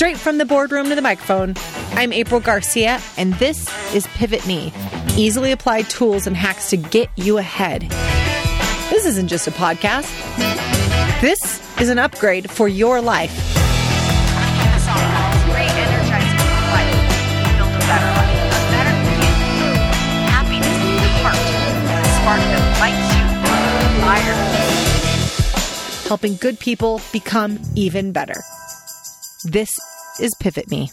Straight from the boardroom to the microphone, I'm April Garcia, and this is Pivot Me easily applied tools and hacks to get you ahead. This isn't just a podcast, this is an upgrade for your life. Helping good people become even better. This is Pivot Me.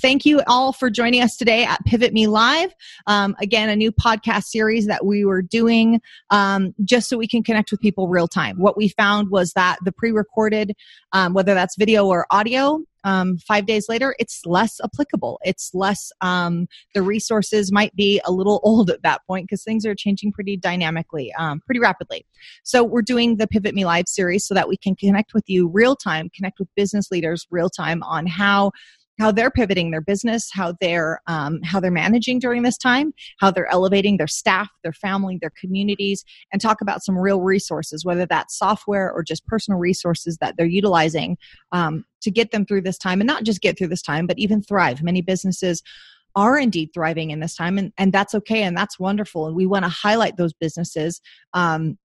Thank you all for joining us today at Pivot Me Live. Um, again, a new podcast series that we were doing um, just so we can connect with people real time. What we found was that the pre recorded, um, whether that's video or audio, um, five days later, it's less applicable. It's less, um, the resources might be a little old at that point because things are changing pretty dynamically, um, pretty rapidly. So we're doing the Pivot Me Live series so that we can connect with you real time, connect with business leaders real time on how how they're pivoting their business, how they're um, how they're managing during this time, how they're elevating their staff, their family, their communities, and talk about some real resources, whether that's software or just personal resources that they're utilizing um, to get them through this time, and not just get through this time, but even thrive. Many businesses are indeed thriving in this time and, and that's okay and that's wonderful and we want to highlight those businesses um,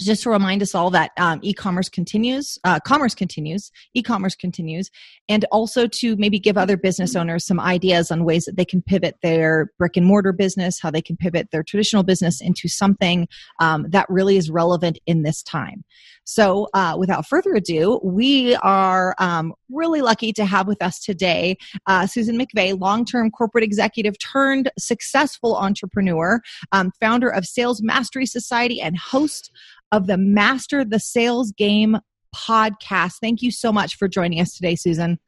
just to remind us all that um, e-commerce continues uh, commerce continues e-commerce continues and also to maybe give other business owners some ideas on ways that they can pivot their brick and mortar business how they can pivot their traditional business into something um, that really is relevant in this time. So uh, without further ado we are um, really lucky to have with us today uh, susan mcveigh long-term corporate executive turned successful entrepreneur um, founder of sales mastery society and host of the Master the Sales Game podcast. Thank you so much for joining us today, Susan.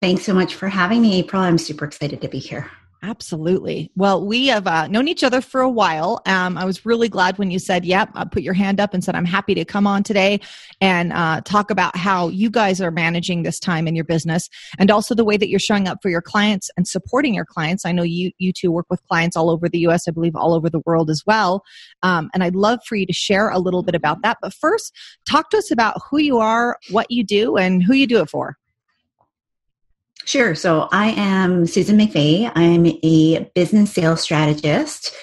Thanks so much for having me, April. I'm super excited to be here. Absolutely. Well, we have uh, known each other for a while. Um, I was really glad when you said, "Yep," I put your hand up and said, "I'm happy to come on today and uh, talk about how you guys are managing this time in your business, and also the way that you're showing up for your clients and supporting your clients." I know you you two work with clients all over the U.S. I believe all over the world as well, um, and I'd love for you to share a little bit about that. But first, talk to us about who you are, what you do, and who you do it for. Sure. So I am Susan McVeigh. I'm a business sales strategist.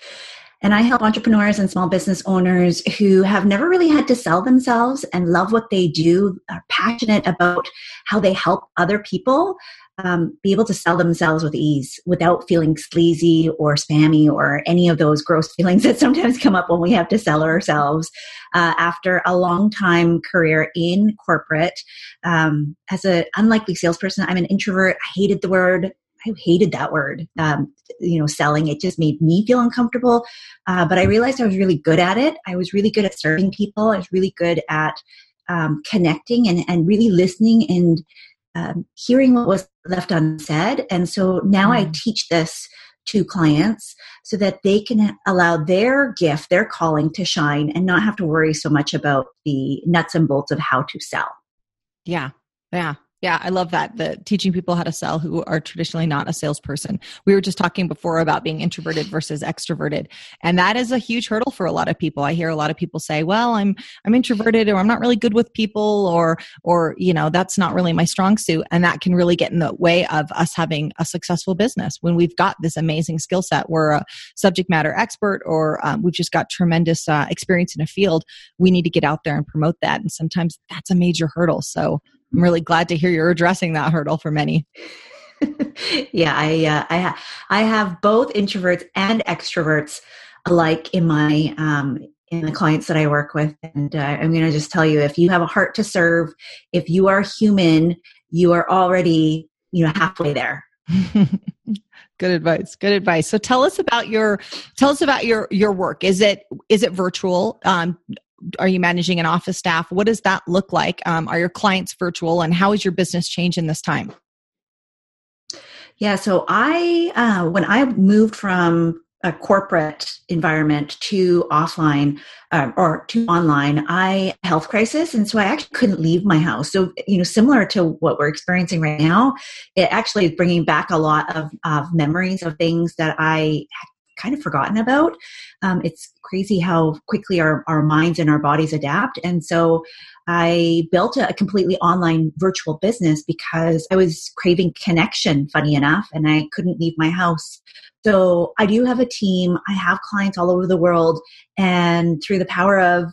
And I help entrepreneurs and small business owners who have never really had to sell themselves and love what they do, are passionate about how they help other people, um, be able to sell themselves with ease without feeling sleazy or spammy or any of those gross feelings that sometimes come up when we have to sell ourselves. Uh, after a long time career in corporate, um, as an unlikely salesperson, I'm an introvert. I hated the word. I hated that word. Um, you know, selling it just made me feel uncomfortable. Uh, but I realized I was really good at it. I was really good at serving people. I was really good at um, connecting and, and really listening and um, hearing what was left unsaid. And so now mm. I teach this to clients so that they can allow their gift, their calling to shine and not have to worry so much about the nuts and bolts of how to sell. Yeah. Yeah. Yeah, I love that. The teaching people how to sell who are traditionally not a salesperson. We were just talking before about being introverted versus extroverted. And that is a huge hurdle for a lot of people. I hear a lot of people say, "Well, I'm I'm introverted or I'm not really good with people or or you know, that's not really my strong suit." And that can really get in the way of us having a successful business when we've got this amazing skill set. We're a subject matter expert or um, we've just got tremendous uh, experience in a field. We need to get out there and promote that. And sometimes that's a major hurdle. So I'm really glad to hear you're addressing that hurdle for many. yeah, I uh, I ha- I have both introverts and extroverts alike in my um, in the clients that I work with, and uh, I'm going to just tell you: if you have a heart to serve, if you are human, you are already you know halfway there. good advice good advice so tell us about your tell us about your your work is it is it virtual um are you managing an office staff? What does that look like? Um, are your clients virtual, and how has your business changed in this time? Yeah, so I uh, when I moved from a corporate environment to offline um, or to online i health crisis and so i actually couldn't leave my house so you know similar to what we're experiencing right now it actually is bringing back a lot of, of memories of things that i kind of forgotten about. Um, it's crazy how quickly our, our minds and our bodies adapt. And so I built a, a, completely online virtual business because I was craving connection, funny enough, and I couldn't leave my house. So I do have a team. I have clients all over the world. And through the power of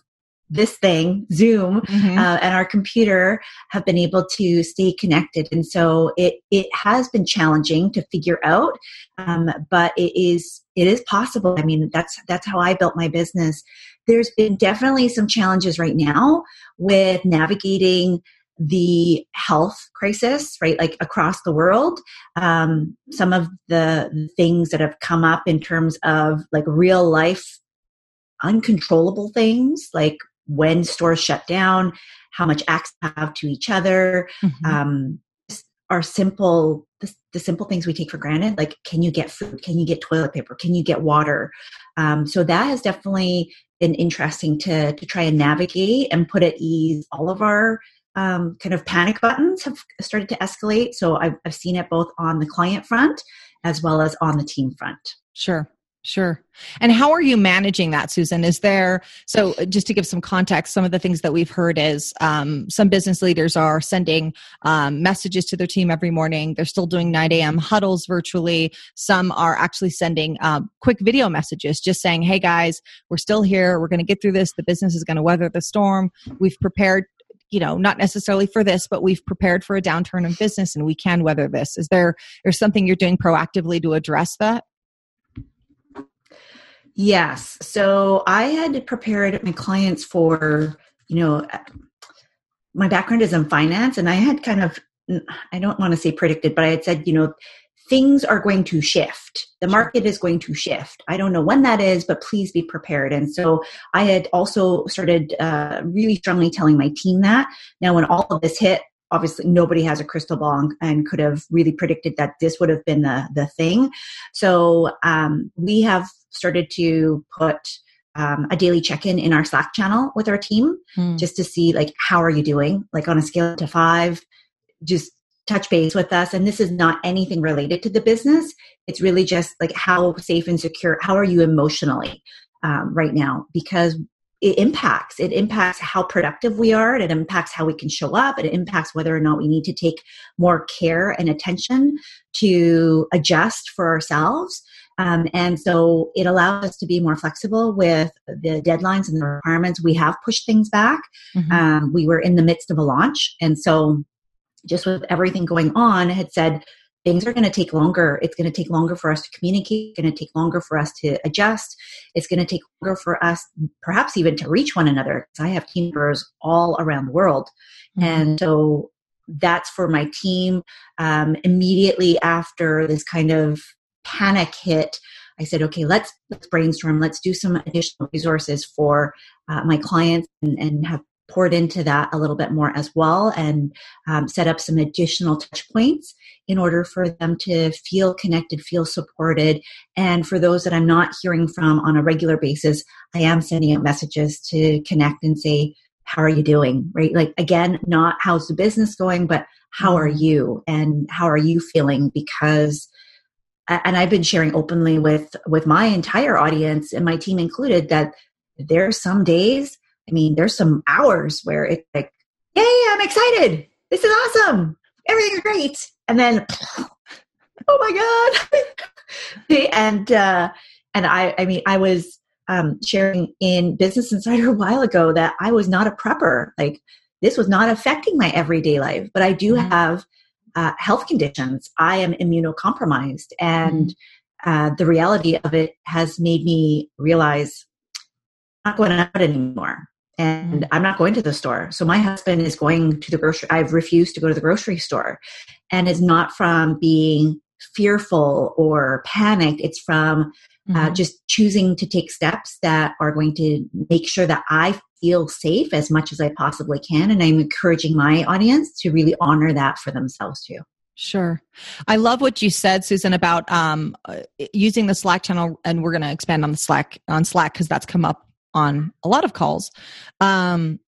this thing, Zoom, mm-hmm. uh, and our computer have been able to stay connected. And so it, it has been challenging to figure out, um, but it is, it is possible. I mean, that's, that's how I built my business. There's been definitely some challenges right now with navigating the health crisis, right? Like across the world. Um, some of the things that have come up in terms of like real life uncontrollable things like when stores shut down, how much access have to each other, mm-hmm. um, are simple the, the, simple things we take for granted like can you get food? Can you get toilet paper? Can you get water? Um, so that has definitely been interesting to to try and navigate and put at ease. All of our um, kind of panic buttons have started to escalate. So I've, I've seen it both on the client front as well as on the team front. Sure Sure. And how are you managing that, Susan? Is there, so uh, just to give some context, some of the things that we've heard is um, some business leaders are sending um, messages to their team every morning. They're still doing 9 a.m. huddles virtually. Some are actually sending um, quick video messages, just saying, hey guys, we're still here. We're going to get through this. The business is going to weather the storm. We've prepared you know not necessarily for this but we've prepared for a downturn in business and we can weather this is there there's something you're doing proactively to address that Yes. So I had prepared my clients for, you know, my background is in finance and I had kind of, I don't want to say predicted, but I had said, you know, things are going to shift. The market is going to shift. I don't know when that is, but please be prepared. And so I had also started uh, really strongly telling my team that. Now, when all of this hit, obviously nobody has a crystal ball and could have really predicted that this would have been the the thing. So um, we have started to put um, a daily check-in in our slack channel with our team mm. just to see like how are you doing? Like on a scale to five just touch base with us. And this is not anything related to the business. It's really just like how safe and secure how are you emotionally um, right now? Because it impacts. It impacts how productive we are. It impacts how we can show up. It impacts whether or not we need to take more care and attention to adjust for ourselves um, and so it allows us to be more flexible with the deadlines and the requirements. We have pushed things back. Mm-hmm. Um, we were in the midst of a launch. And so just with everything going on, I had said, things are going to take longer. It's going to take longer for us to communicate. It's going to take longer for us to adjust. It's going to take longer for us, perhaps even to reach one another. Because I have team members all around the world. Mm-hmm. And so that's for my team. Um, immediately after this kind of panic hit, I said, okay, let's let's brainstorm. Let's do some additional resources for uh, my clients and, and, have poured into that a little bit more as well, and um, set up some additional touch points in order for them to feel connected, feel supported, and for those that I'm not hearing from on a regular basis, I am sending out messages to connect and say, how are you doing? Right? Like again, not how's the business going, but how are mm-hmm. you and how are you feeling? Because and I've been sharing openly with with my entire audience and my team included that there are some days, I mean, there's some hours where it's like, "Yay, I'm excited! This is awesome! Everything's great!" And then, oh my god! and uh, and I, I mean, I was um, sharing in Business Insider a while ago that I was not a prepper. Like this was not affecting my everyday life, but I do mm-hmm. have uh, health conditions. I am immunocompromised, and mm-hmm. uh, the reality of it has made me realize I'm not going out anymore. And mm-hmm. I'm not going to the store. So my husband is going to the grocery. I've refused to go to the grocery store. And it's not from being fearful or panicked. It's from uh, mm-hmm. just choosing to take steps that are going to make sure that I feel safe as much as I possibly can. And I'm encouraging my audience to really honor that for themselves too. Sure. I love what you said, Susan, about um, uh, using the Slack channel, and we're going to expand on the Slack on Slack because that's come up on a lot of calls. Um,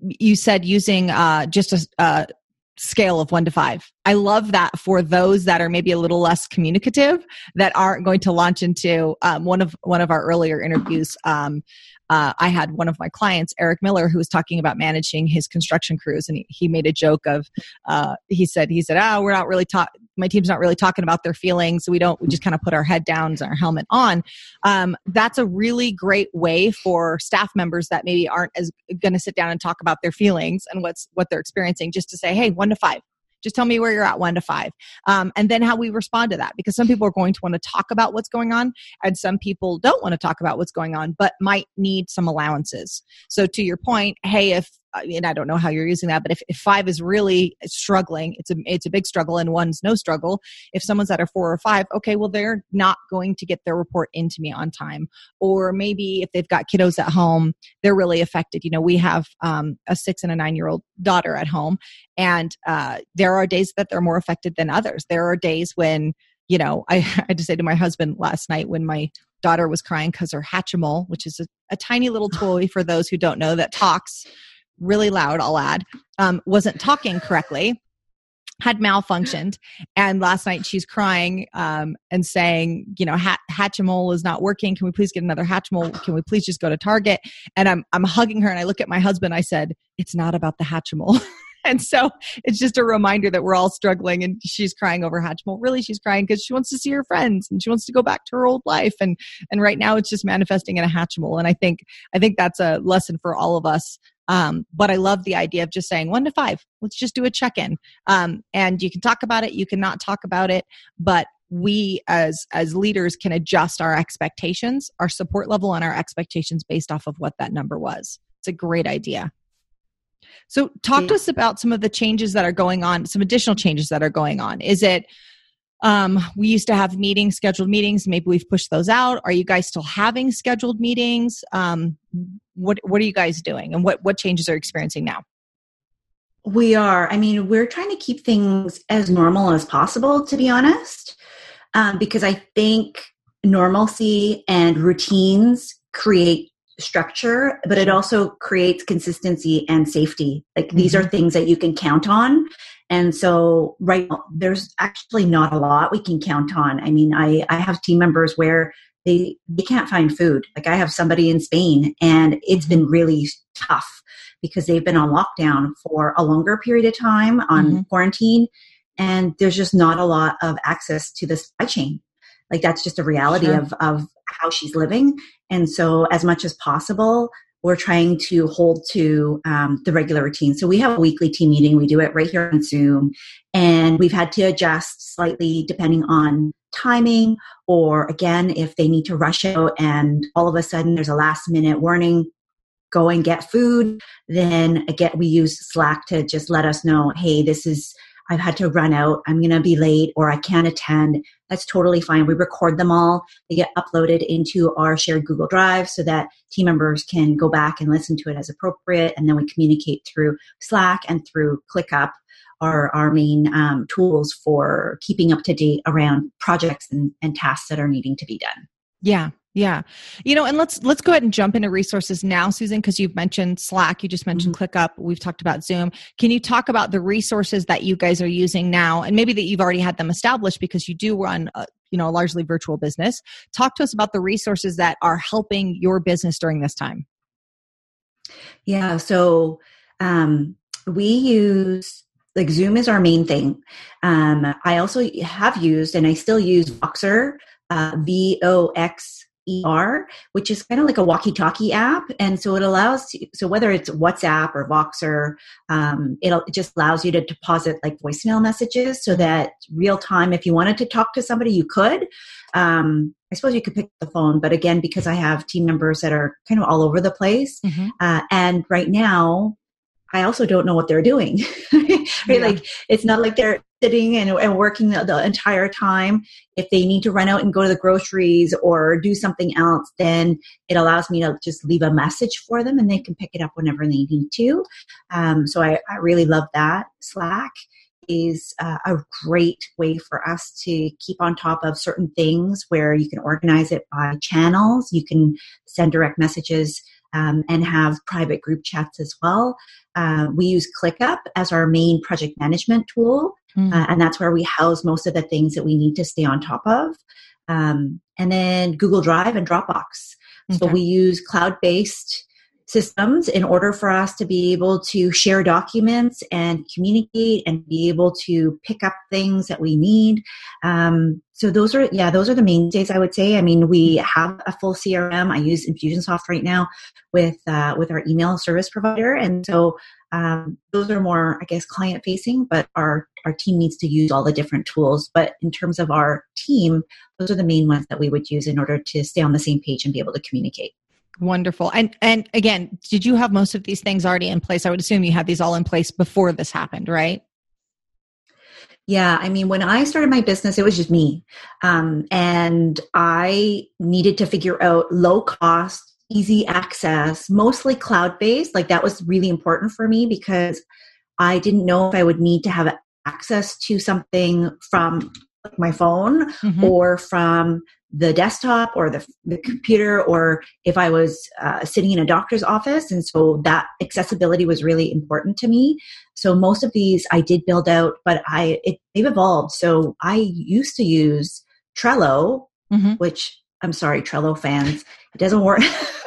you said using uh, just a, a scale of one to five. I love that for those that are maybe a little less communicative that aren't going to launch into um, one of one of our earlier interviews. Um, uh, I had one of my clients, Eric Miller, who was talking about managing his construction crews, and he, he made a joke of, uh, he said, he said, "Ah, oh, we're not really talking. My team's not really talking about their feelings. So we don't. We just kind of put our head down and our helmet on." Um, that's a really great way for staff members that maybe aren't as going to sit down and talk about their feelings and what's what they're experiencing, just to say, "Hey, one to five just tell me where you're at one to five. Um, and then how we respond to that. Because some people are going to want to talk about what's going on, and some people don't want to talk about what's going on, but might need some allowances. So, to your point, hey, if and I don't know how you're using that, but if, if five is really struggling, it's a it's a big struggle, and one's no struggle. If someone's at a four or five, okay, well they're not going to get their report into me on time, or maybe if they've got kiddos at home, they're really affected. You know, we have um, a six and a nine year old daughter at home, and uh, there are days that they're more affected than others. There are days when you know I, I had to say to my husband last night when my daughter was crying because her Hatchimal, which is a, a tiny little toy for those who don't know that talks really loud, I'll add, um, wasn't talking correctly, had malfunctioned. And last night she's crying um, and saying, you know, Hat- Hatchimal is not working. Can we please get another Hatchimal? Can we please just go to Target? And I'm, I'm hugging her and I look at my husband. I said, it's not about the Hatchimal. and so it's just a reminder that we're all struggling and she's crying over Hatchimal. Really, she's crying because she wants to see her friends and she wants to go back to her old life. And, and right now it's just manifesting in a Hatchimal. And I think, I think that's a lesson for all of us um, but I love the idea of just saying one to five. Let's just do a check in. Um, and you can talk about it, you can not talk about it, but we as as leaders can adjust our expectations, our support level, and our expectations based off of what that number was. It's a great idea. So, talk yeah. to us about some of the changes that are going on, some additional changes that are going on. Is it um, we used to have meetings, scheduled meetings. Maybe we've pushed those out. Are you guys still having scheduled meetings? Um, what What are you guys doing, and what what changes are experiencing now? We are. I mean, we're trying to keep things as normal as possible, to be honest, um, because I think normalcy and routines create structure, but it also creates consistency and safety. Like mm-hmm. these are mm-hmm. things that you can count on and so right now, there's actually not a lot we can count on. I mean, I, I have team members where they they can't find food. Like I have somebody in Spain and it's been really tough because they've been on lockdown for a longer period of time on mm-hmm. quarantine and there's just not a lot of access to the supply chain. Like that's just a reality sure. of of how she's living. And so as much as possible, we're trying to hold to um, the regular routine. So we have a weekly team meeting. We do it right here on Zoom, and we've had to adjust slightly depending on timing, or again, if they need to rush out and all of a sudden there's a last minute warning. Go and get food. Then again, we use Slack to just let us know, hey, this is I've had to run out, I'm going to be late, or I can't attend. That's totally fine. We record them all. They get uploaded into our shared Google Drive so that team members can go back and listen to it as appropriate. And then we communicate through Slack and through ClickUp, our, our main um, tools for keeping up to date around projects and, and tasks that are needing to be done. Yeah, yeah. You know, and let's let's go ahead and jump into resources now, Susan, because you've mentioned Slack, you just mentioned mm-hmm. ClickUp, we've talked about Zoom. Can you talk about the resources that you guys are using now and maybe that you've already had them established because you do run a, you know, a largely virtual business. Talk to us about the resources that are helping your business during this time. Yeah, so um we use like Zoom is our main thing. Um, I also have used and I still use Voxer, uh, V O X ER, which is kind of like a walkie-talkie app, and so it allows. So whether it's WhatsApp or Voxer, um, it just allows you to deposit like voicemail messages, so that real time, if you wanted to talk to somebody, you could. Um, I suppose you could pick the phone, but again, because I have team members that are kind of all over the place, mm-hmm. uh, and right now I also don't know what they're doing. right? Yeah. Like it's not like they're sitting and, and working the, the, entire time. If they need to run out and go to the groceries or do something else, then it allows me to just leave a message for them and they can pick it up whenever they need to. Um, so I, I, really love that. Slack is uh, a great way for us to keep on top of certain things where you can organize it by channels. You can send direct messages um, and have private group chats as well. Uh, we use ClickUp as our main project management tool, mm. uh, and that's where we house most of the things that we need to stay on top of. Um, and then Google Drive and Dropbox. Okay. So we use cloud based systems in order for us to be able to share documents and communicate and be able to pick up things that we need. Um, so those are yeah, those are the mainstays I would say. I mean, we have a full CRM. I use Infusionsoft right now with uh, with our email service provider, and so um, those are more I guess client facing. But our our team needs to use all the different tools. But in terms of our team, those are the main ones that we would use in order to stay on the same page and be able to communicate. Wonderful. And and again, did you have most of these things already in place? I would assume you had these all in place before this happened, right? Yeah, I mean, when I started my business, it was just me. Um, and I needed to figure out low cost, easy access, mostly cloud based. Like that was really important for me because I didn't know if I would need to have access to something from my phone mm-hmm. or from the desktop or the, the computer or if i was uh, sitting in a doctor's office and so that accessibility was really important to me so most of these i did build out but i it, they've evolved so i used to use trello mm-hmm. which i'm sorry trello fans it doesn't work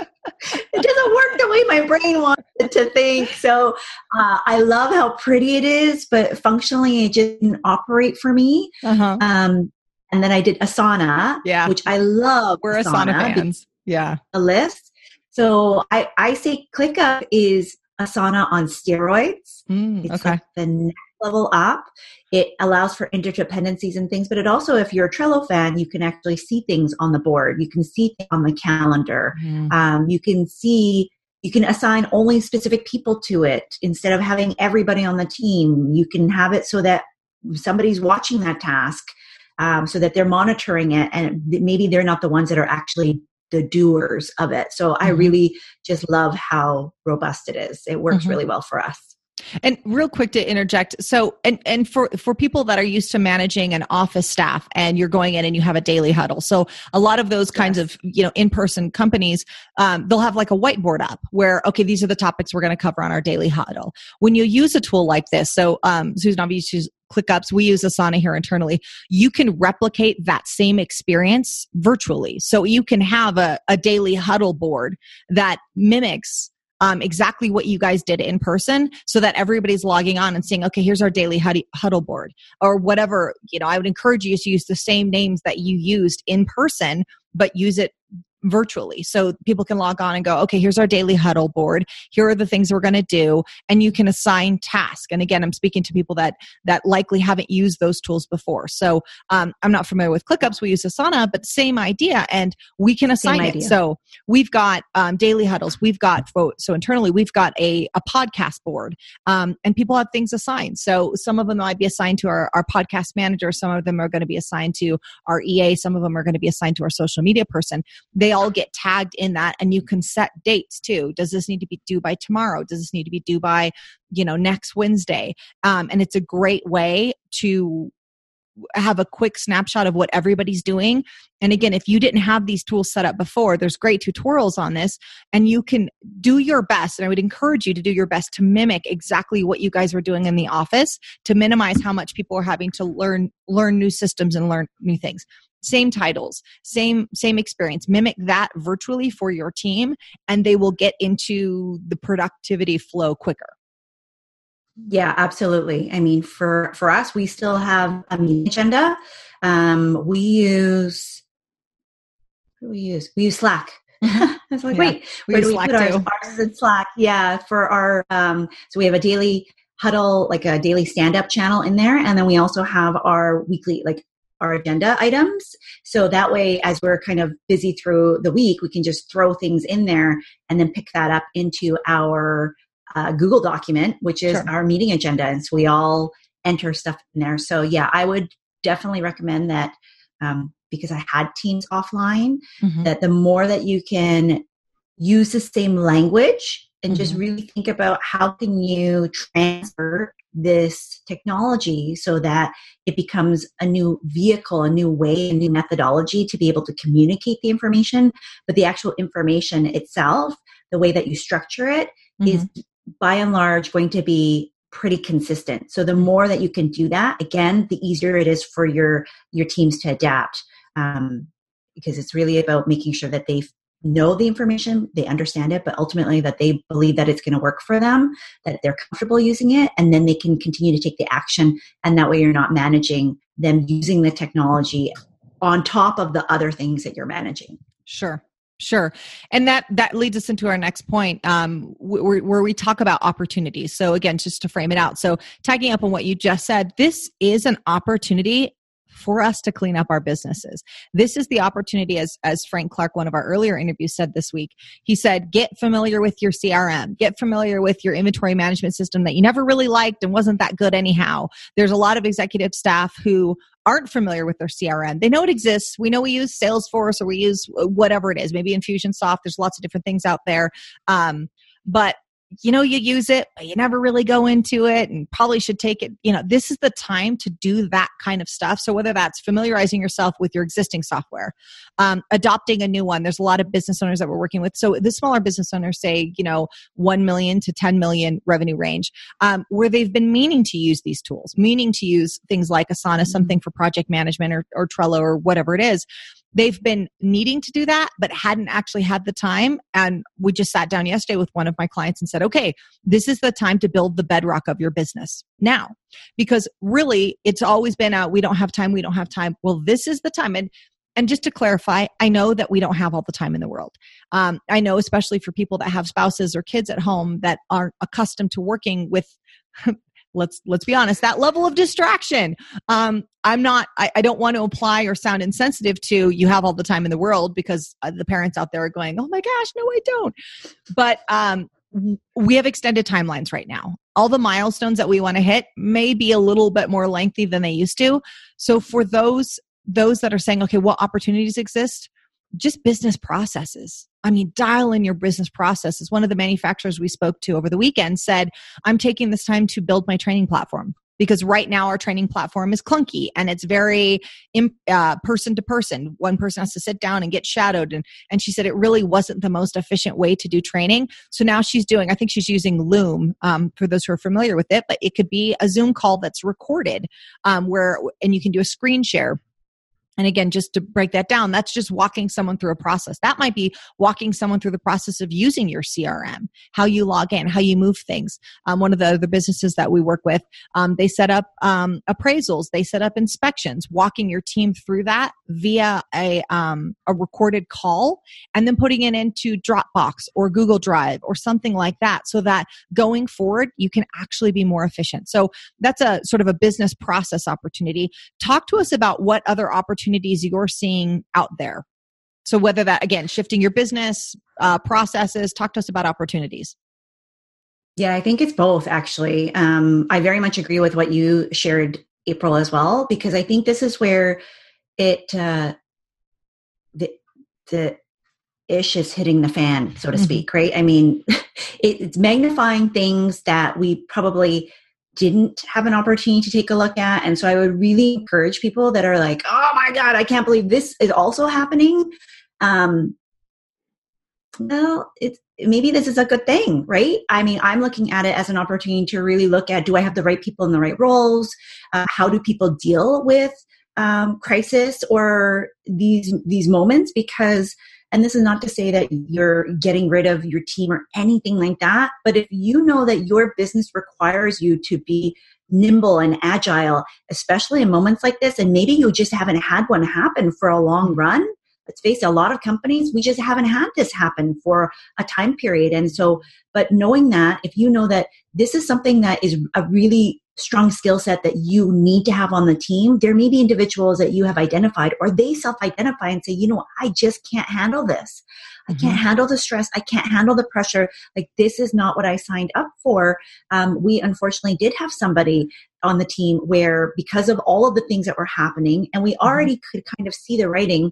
it doesn't work the way my brain wants it to think so uh, i love how pretty it is but functionally it didn't operate for me uh-huh. um, and then I did Asana, yeah. which I love. We're Asana, Asana fans. Yeah. A list. So I, I say ClickUp is Asana on steroids. Mm, it's okay. Like the next level up. It allows for interdependencies and things, but it also, if you're a Trello fan, you can actually see things on the board. You can see on the calendar. Mm. Um, you can see you can assign only specific people to it instead of having everybody on the team. You can have it so that somebody's watching that task um, so that they're monitoring it and maybe they're not the ones that are actually the doers of it. So mm-hmm. I really just love how robust it is. It works mm-hmm. really well for us. And real quick to interject, so and and for for people that are used to managing an office staff, and you're going in and you have a daily huddle. So a lot of those kinds yes. of you know in person companies, um, they'll have like a whiteboard up where okay, these are the topics we're going to cover on our daily huddle. When you use a tool like this, so um, Susan obviously ClickUps, we use Asana here internally, you can replicate that same experience virtually. So you can have a, a daily huddle board that mimics um, exactly what you guys did in person so that everybody's logging on and saying, okay, here's our daily huddle board or whatever. You know, I would encourage you to use the same names that you used in person, but use it virtually. So people can log on and go, okay, here's our daily huddle board. Here are the things we're going to do. And you can assign tasks. And again, I'm speaking to people that, that likely haven't used those tools before. So um, I'm not familiar with ClickUps. We use Asana, but same idea. And we can assign it. So we've got um, daily huddles. We've got, so internally, we've got a, a podcast board um, and people have things assigned. So some of them might be assigned to our, our podcast manager. Some of them are going to be assigned to our EA. Some of them are going to be assigned to our social media person. They all get tagged in that and you can set dates too. Does this need to be due by tomorrow? Does this need to be due by you know next wednesday? Um, and it's a great way to have a quick snapshot of what everybody's doing. And again, if you didn't have these tools set up before, there's great tutorials on this and you can do your best. And I would encourage you to do your best to mimic exactly what you guys were doing in the office to minimize how much people are having to learn, learn new systems and learn new things same titles same same experience mimic that virtually for your team and they will get into the productivity flow quicker yeah absolutely. I mean for for us we still have a meeting agenda. Um we use what do we use? We use slack. I was like, yeah, wait, where do we Slack put ours? Ours in Slack. Yeah, for our um, so we have a daily huddle, like a daily stand-up channel in there, and then we also have our weekly, like our agenda items. So that way, as we're kind of busy through the week, we can just throw things in there and then pick that up into our uh, Google document, which is sure. our meeting agenda. And so we all enter stuff in there. So yeah, I would definitely recommend that um, because I had teams offline, mm-hmm. that the more that you can use the same language and mm-hmm. just really think about how can you transfer this technology so that it becomes a new vehicle, a new way, a new methodology to be able to communicate the information. But the actual information itself, the way that you structure it, mm-hmm. is by and large going to be pretty consistent. So the more that you can do that, again, the easier it is for your your teams to adapt. Um, because it's really about making sure that they know the information, they understand it, but ultimately that they believe that it's going to work for them, that they're comfortable using it, and then they can continue to take the action. And that way you're not managing them using the technology on top of the other things that you're managing. Sure. Sure, and that that leads us into our next point, um, where, where we talk about opportunities. So again, just to frame it out, so tagging up on what you just said, this is an opportunity for us to clean up our businesses. This is the opportunity, as, as Frank Clark, one of our earlier interviews, said this week. He said, get familiar with your CRM, get familiar with your inventory management system that you never really liked and wasn't that good anyhow. There's a lot of executive staff who aren't familiar with their CRM. They know it exists. We know we use Salesforce or we use whatever it is, maybe Infusionsoft. There's lots of different things out there. Um, but you know you use it but you never really go into it and probably should take it you know this is the time to do that kind of stuff. So whether that's familiarizing yourself with your existing software um, adopting a new one. There's a lot of business owners that we're working with. So the smaller business owners say you know 1 million to 10 million revenue range um, where they've been meaning to use these tools meaning to use things like asana mm-hmm. something for project management or, or trello or whatever it is they've been needing to do that but hadn't actually had the time. And we just sat down yesterday with one of my clients and said okay this is the time to build the bedrock of your business now. Because really it's always been out we don't have time we don't have time. Well this is the time. And and just to clarify, I know that we don't have all the time in the world. Um, I know, especially for people that have spouses or kids at home that aren't accustomed to working with let's let's be honest that level of distraction. Um, i'm not I, I, don't want to apply or sound insensitive to you have all the time in the world because uh, the parents out there are going oh my gosh no i don't. But um, we have extended timelines right now. All the milestones that we want to hit may be a little bit more lengthy than they used to. So for those those that are saying okay what opportunities exist? Just business processes. I mean, dial in your business processes. One of the manufacturers we spoke to over the weekend said, I'm taking this time to build my training platform because right now our training platform is clunky and it's very uh, person to person. One person has to sit down and get shadowed. And, and she said it really wasn't the most efficient way to do training. So now she's doing, I think she's using Loom um, for those who are familiar with it, but it could be a Zoom call that's recorded um, where, and you can do a screen share and again, just to break that down, that's just walking someone through a process. That might be walking someone through the process of using your CRM, how you log in, how you move things. Um, one of the other businesses that we work with, um, they set up um, appraisals, they set up inspections, walking your team through that via a, um, a recorded call, and then putting it into Dropbox or Google Drive or something like that so that going forward, you can actually be more efficient. So that's a sort of a business process opportunity. Talk to us about what other opportunities opportunities you're seeing out there? So, whether that, again, shifting your business uh, processes, talk to us about opportunities. Yeah, I think it's both actually. Um, I very much agree with what you shared, April, as well, because I think this is where it, uh, the, the ish is hitting the fan, so to mm-hmm. speak, right? I mean, it, it's magnifying things that we probably didn't have an opportunity to take a look at. And so I would really encourage people that are like, oh my God, I can't believe this is also happening. Um, well, it's maybe this is a good thing, right? I mean, I'm looking at it as an opportunity to really look at do I have the right people in the right roles? Uh, how do people deal with um, crisis or these these moments? Because and this is not to say that you're getting rid of your team or anything like that. But if you know that your business requires you to be nimble and agile, especially in moments like this, and maybe you just haven't had one happen for a long run. Let's face it, a lot of companies, we just haven't had this happen for a time period. And so, but knowing that, if you know that this is something that is a really strong skill set that you need to have on the team, there may be individuals that you have identified or they self identify and say, you know, I just can't handle this. I can't mm-hmm. handle the stress. I can't handle the pressure. Like, this is not what I signed up for. Um, we unfortunately did have somebody on the team where, because of all of the things that were happening, and we mm-hmm. already mm-hmm. could kind of see the writing,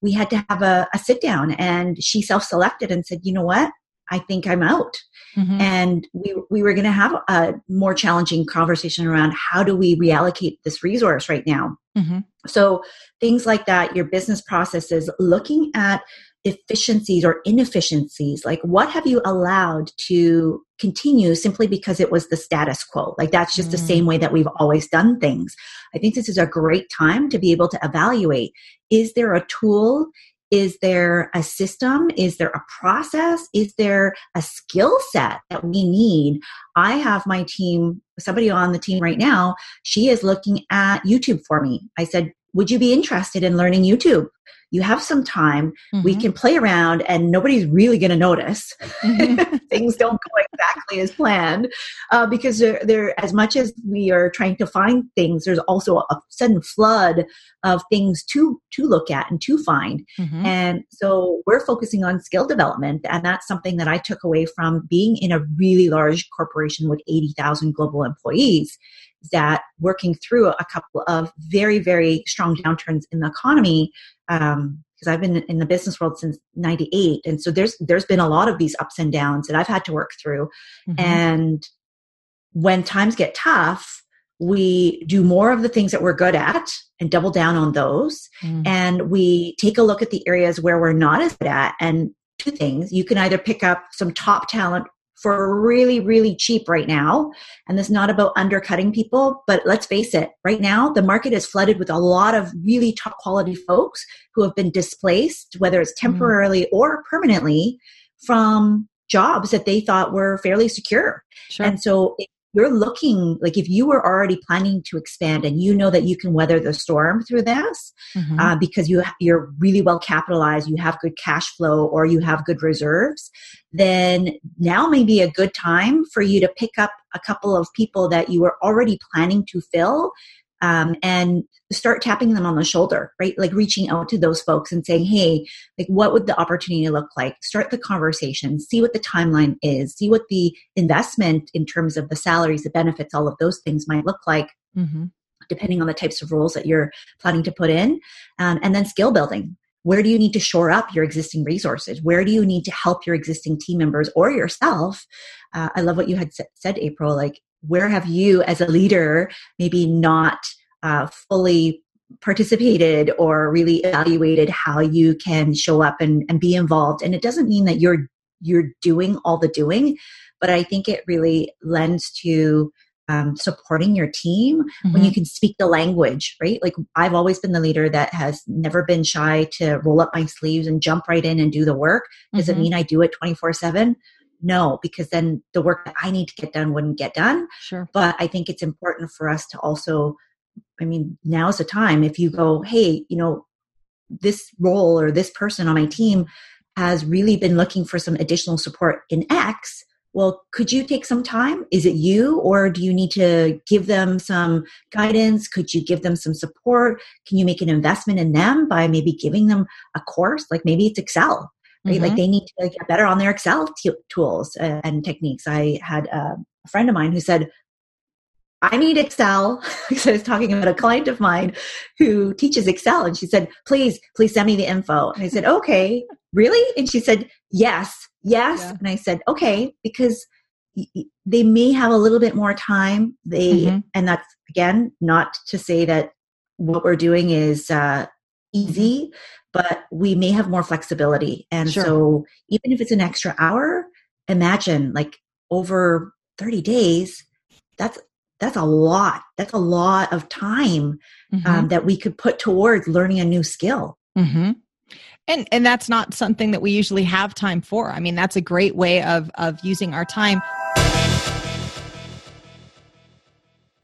we had to have a, a sit down. And she self selected and said, you know what? I think I'm out. Mm-hmm. And we, we were going to have a more challenging conversation around how do we reallocate this resource right now. Mm-hmm. So things like that, your business processes, looking at efficiencies or inefficiencies like what have you allowed to continue simply because it was the status quo like that's just mm. the same mm. way that we've always done things i think this is a great time to be able to evaluate is there a tool Is there a system? Is there a process? Is there a skill set that we need? I have my team, somebody on the team right now, she is looking at YouTube for me. I said, Would you be interested in learning YouTube? you have some time mm-hmm. we can play around and nobody's really going to notice mm-hmm. things don't go exactly as planned uh, because they're, they're, as much as we are trying to find things there's also a sudden flood of things to to look at and to find mm-hmm. and so we're focusing on skill development and that's something that i took away from being in a really large corporation with 80000 global employees that working through a couple of very very strong downturns in the economy um, because I've been in the business world since 98 and so there's there's been a lot of these ups and downs that I've had to work through mm-hmm. and when times get tough we do more of the things that we're good at and double down on those mm. and we take a look at the areas where we're not as good at and two things you can either pick up some top talent for really, really cheap right now. And this is not about undercutting people, but let's face it, right now the market is flooded with a lot of really top quality folks who have been displaced, whether it's mm-hmm. temporarily mm. or permanently, from jobs that they thought were fairly secure. Sure. And so you're looking like if you were already planning to expand and you know that you can weather the storm through this mm-hmm. uh, because you you're really well capitalized you have good cash flow or you have good reserves then now may be a good time for you to pick up a couple of people that you were already planning to fill um, and start tapping them on the shoulder, right? Like reaching out to those folks and saying, hey, like what would the opportunity look like? Start the conversation, see what the timeline is, see what the investment in terms of the salaries, the benefits, all of those things might look like. Mm-hmm. Depending on the types of roles that you're planning to put in, um, and then skill building. Where do you need to shore up your existing resources? Where do you need to help your existing team members or yourself? Uh, I love what you had said, April. Like where have you as a leader maybe not uh, fully participated or really evaluated how you can show up and, and be involved and it doesn't mean that you're you're doing all the doing but i think it really lends to um, supporting your team mm-hmm. when you mm-hmm. can speak the language right like i've always been the leader that has never been shy to roll up my sleeves and jump right in and do the work does mm-hmm. it mean i do it 24 7 no, because then the work that I need to get done wouldn't get done. Sure. But I think it's important for us to also, I mean, now's the time. If you go, hey, you know, this role or this person on my team has really been looking for some additional support in X. Well, could you take some time? Is it you, or do you need to give them some guidance? Could you give them some support? Can you make an investment in them by maybe giving them a course? Like maybe it's Excel right? Mm-hmm. Like they need to get better on their Excel t- tools and techniques. I had a friend of mine who said, I need Excel because I was talking about a client of mine who teaches Excel. And she said, please, please send me the info. And I said, okay, really? And she said, yes, yes. Yeah. And I said, okay, because they may have a little bit more time. They, mm-hmm. and that's again, not to say that what we're doing is uh, easy, but we may have more flexibility. And sure. so even if it's an extra hour, imagine like over 30 days, that's that's a lot. That's a lot of time mm-hmm. um, that we could put towards learning a new skill. Mm-hmm. And and that's not something that we usually have time for. I mean, that's a great way of of using our time.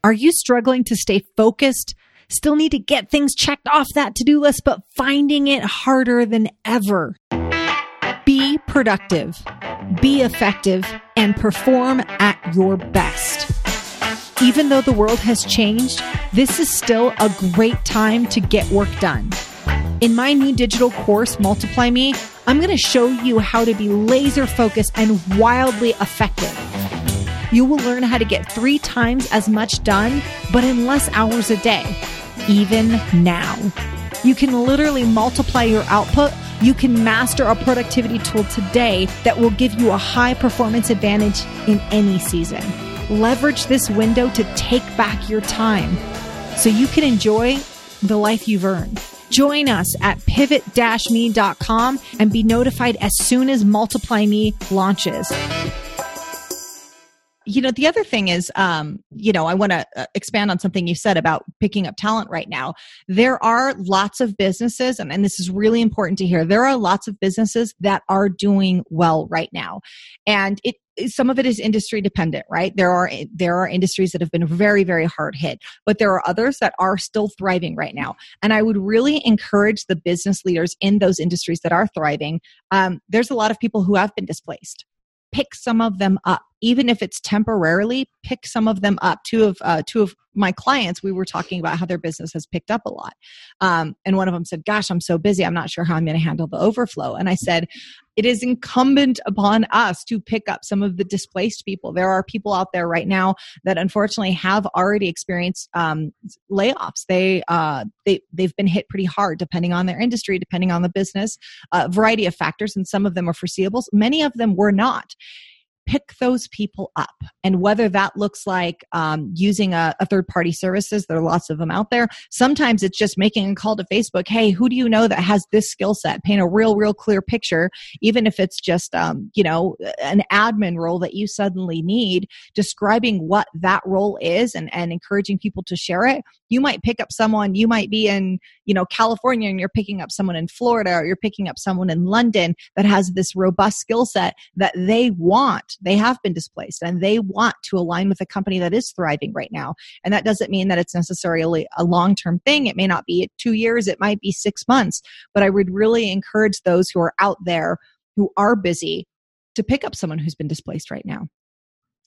Are you struggling to stay focused? Still need to get things checked off that to do list, but finding it harder than ever. Be productive, be effective, and perform at your best. Even though the world has changed, this is still a great time to get work done. In my new digital course, Multiply Me, I'm going to show you how to be laser focused and wildly effective. You will learn how to get three times as much done, but in less hours a day even now. You can literally multiply your output. You can master a productivity tool today that will give you a high performance advantage in any season. Leverage this window to take back your time so you can enjoy the life you've earned. Join us at pivot-me.com and be notified as soon as Multiply Me launches. You know the other thing is um, you know i want to uh, expand on something you said about picking up talent right now. There are lots of businesses and, and this is really important to hear there are lots of businesses that are doing well right now. And it some of it is industry dependent right? There are there are industries that have been very very hard hit but there are others that are still thriving right now. And i would really encourage the business leaders in those industries that are thriving um, there's a lot of people who have been displaced. Pick some of them up even if it's temporarily pick some of them up. Two of uh, two of my clients we were talking about how their business has picked up a lot. Um, and one of them said gosh i'm so busy i'm not sure how i'm going to handle the overflow. And i said it is incumbent upon us to pick up some of the displaced people. There are people out there right now that unfortunately have already experienced um, layoffs. They uh, they they've been hit pretty hard depending on their industry depending on the business a variety of factors and some of them are foreseeable many of them were not pick those people up. And whether that looks like um, using a, a, third party services, there are lots of them out there. Sometimes it's just making a call to Facebook. Hey, who do you know that has this skill set? Paint a real, real clear picture, even if it's just, um, you know, an admin role that you suddenly need, describing what that role is and, and encouraging people to share it. You might pick up someone, you might be in, you know, California and you're picking up someone in Florida or you're picking up someone in London that has this robust skill set that they want they have been displaced and they want to align with a company that is thriving right now. And that doesn't mean that it's necessarily a long term thing. It may not be two years, it might be six months. But I would really encourage those who are out there who are busy to pick up someone who's been displaced right now.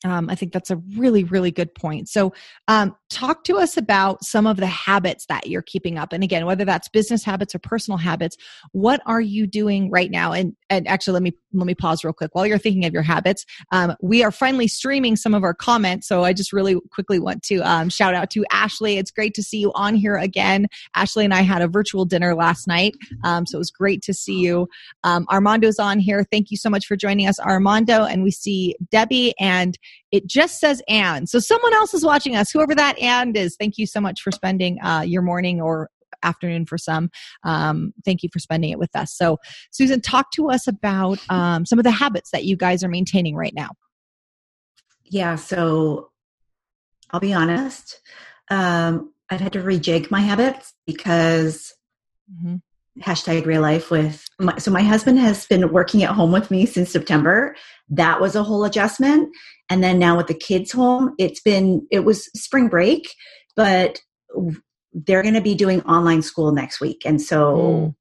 Um, I think that's a really, really good point. So, um, talk to us about some of the habits that you're keeping up. And again, whether that's business habits or personal habits, what are you doing right now? And and actually, let me let me pause real quick while you're thinking of your habits. Um, we are finally streaming some of our comments, so I just really quickly want to um, shout out to Ashley. It's great to see you on here again. Ashley and I had a virtual dinner last night, um, so it was great to see you. Um, Armando's on here. Thank you so much for joining us, Armando. And we see Debbie and it just says and. So someone else is watching us, whoever that and is. Thank you so much for spending uh, your morning or afternoon for some. Um, thank you for spending it with us. So, Susan, talk to us about um, some of the habits that you guys are maintaining right now. Yeah, so I'll be honest. Um, I've had to rejig my habits because mm-hmm hashtag real life with my, so my husband has been working at home with me since september. That was a whole adjustment. And then now with the kids home it's been it was spring break but they're going to be doing online school next week. And so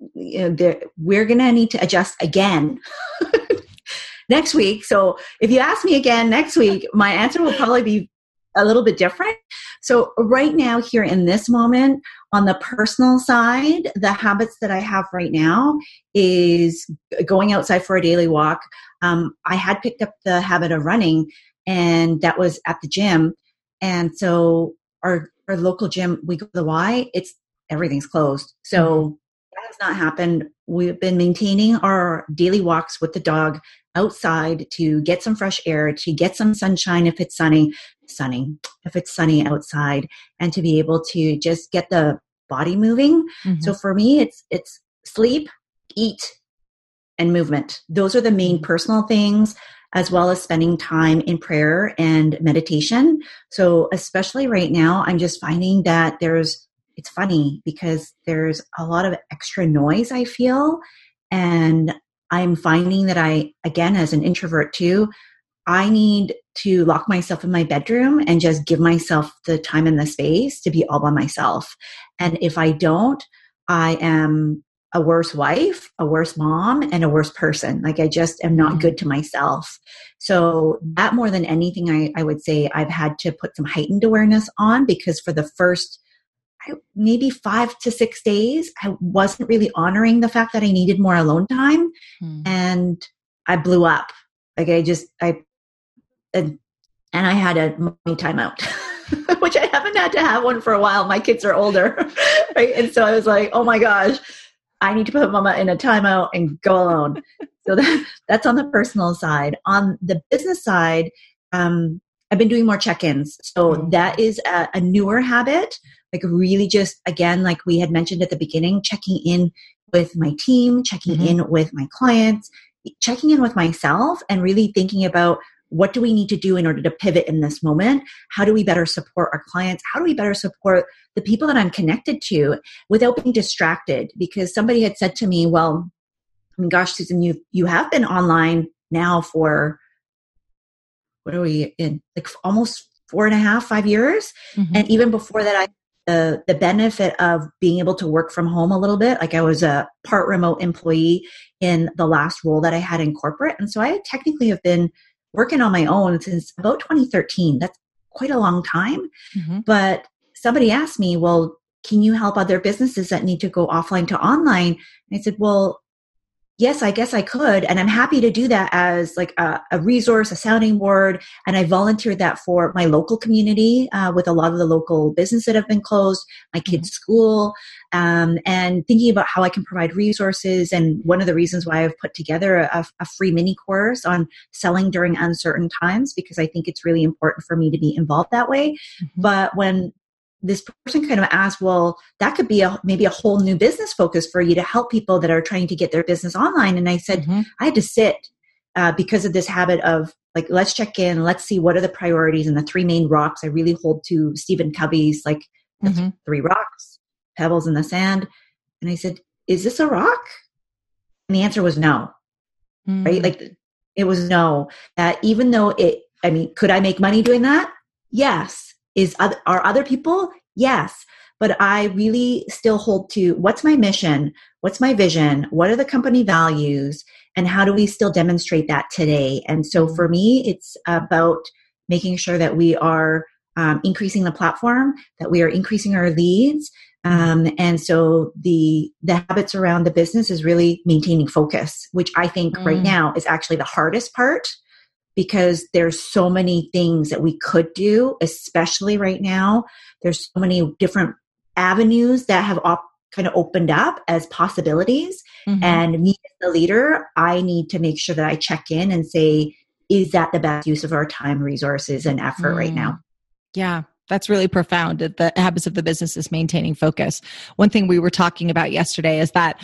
mm. you know, we're going to need to adjust again next week. So if you ask me again next week my answer will probably be a little bit different. So, right now, here in this moment, on the personal side, the habits that I have right now is going outside for a daily walk. Um, I had picked up the habit of running, and that was at the gym. And so, our, our local gym, we go to the Y, it's everything's closed. So, mm-hmm. that has not happened. We've been maintaining our daily walks with the dog outside to get some fresh air, to get some sunshine if it's sunny, sunny, if it's sunny outside, and to be able to just get the body moving. Mm-hmm. So for me, it's it's sleep, eat, and movement. Those are the main mm-hmm. personal things, as well as spending time in prayer and meditation. So especially right now, I'm just finding that there's it's funny because there's a lot of extra noise I feel and I'm finding that I, again, as an introvert too, I need to lock myself in my bedroom and just give myself the time and the space to be all by myself. And if I don't, I am a worse wife, a worse mom, and a worse person. Like I just am not mm-hmm. good to myself. So that more than anything, I, I would say I've had to put some heightened awareness on because for the first maybe five to six days, I wasn't really honoring the fact that I needed more alone time. Hmm. And I blew up. Like I just, I, and, and I had a money timeout, which I haven't had to have one for a while. My kids are older. right. And so I was like, oh my gosh, I need to put mama in a timeout and go alone. so that, that's on the personal side. On the business side, um, I've been doing more check-ins. So mm-hmm. that is a, a newer habit like really just again like we had mentioned at the beginning checking in with my team checking mm-hmm. in with my clients checking in with myself and really thinking about what do we need to do in order to pivot in this moment? How do we better support our clients? How do we better support the people that I'm connected to without being distracted? Because somebody had said to me, well, I mean, gosh, Susan, you you have been online now for what are we in like almost four and a half, five years, mm-hmm. and even before that, I the the benefit of being able to work from home a little bit. Like I was a part remote employee in the last role that I had in corporate, and so I technically have been working on my own since about 2013. That's quite a long time. Mm-hmm. But somebody asked me, well, can you help other businesses that need to go offline to online? And I said, well, yes, I guess I could. And I'm happy to do that as like a, a resource, a sounding board. And I volunteered that for my local community uh, with a lot of the local businesses that have been closed, my kids' mm-hmm. school, um, and thinking about how I can provide resources. And one of the reasons why I've put together a, a free mini course on selling during uncertain times, because I think it's really important for me to be involved that way. Mm-hmm. But when this person kind of asked, well, that could be a maybe a whole new business focus for you to help people that are trying to get their business online. And I said, mm-hmm. I had to sit uh, because of this habit of like, let's check in, let's see what are the priorities and the three main rocks. I really hold to Stephen Covey's like mm-hmm. three rocks, pebbles in the sand. And I said, is this a rock? And the answer was no. Mm-hmm. Right? Like it was no. That even though it, I mean, could I make money doing that? Yes is other, are other people? Yes. But i really still hold to what's my mission? What's my vision? What are the company values? And how do we still demonstrate that today? And so for me it's about making sure that we are um, increasing the platform that we are increasing our leads. Um, and so the the habits around the business is really maintaining focus which i think mm. right now is actually the hardest part because there's so many things that we could do, especially right now. There's so many different avenues that have op- kind of opened up as possibilities. Mm-hmm. And me as the leader, I need to make sure that I check in and say, is that the best use of our time, resources, and effort mm. right now? Yeah, that's really profound. The habits of the business is maintaining focus. One thing we were talking about yesterday is that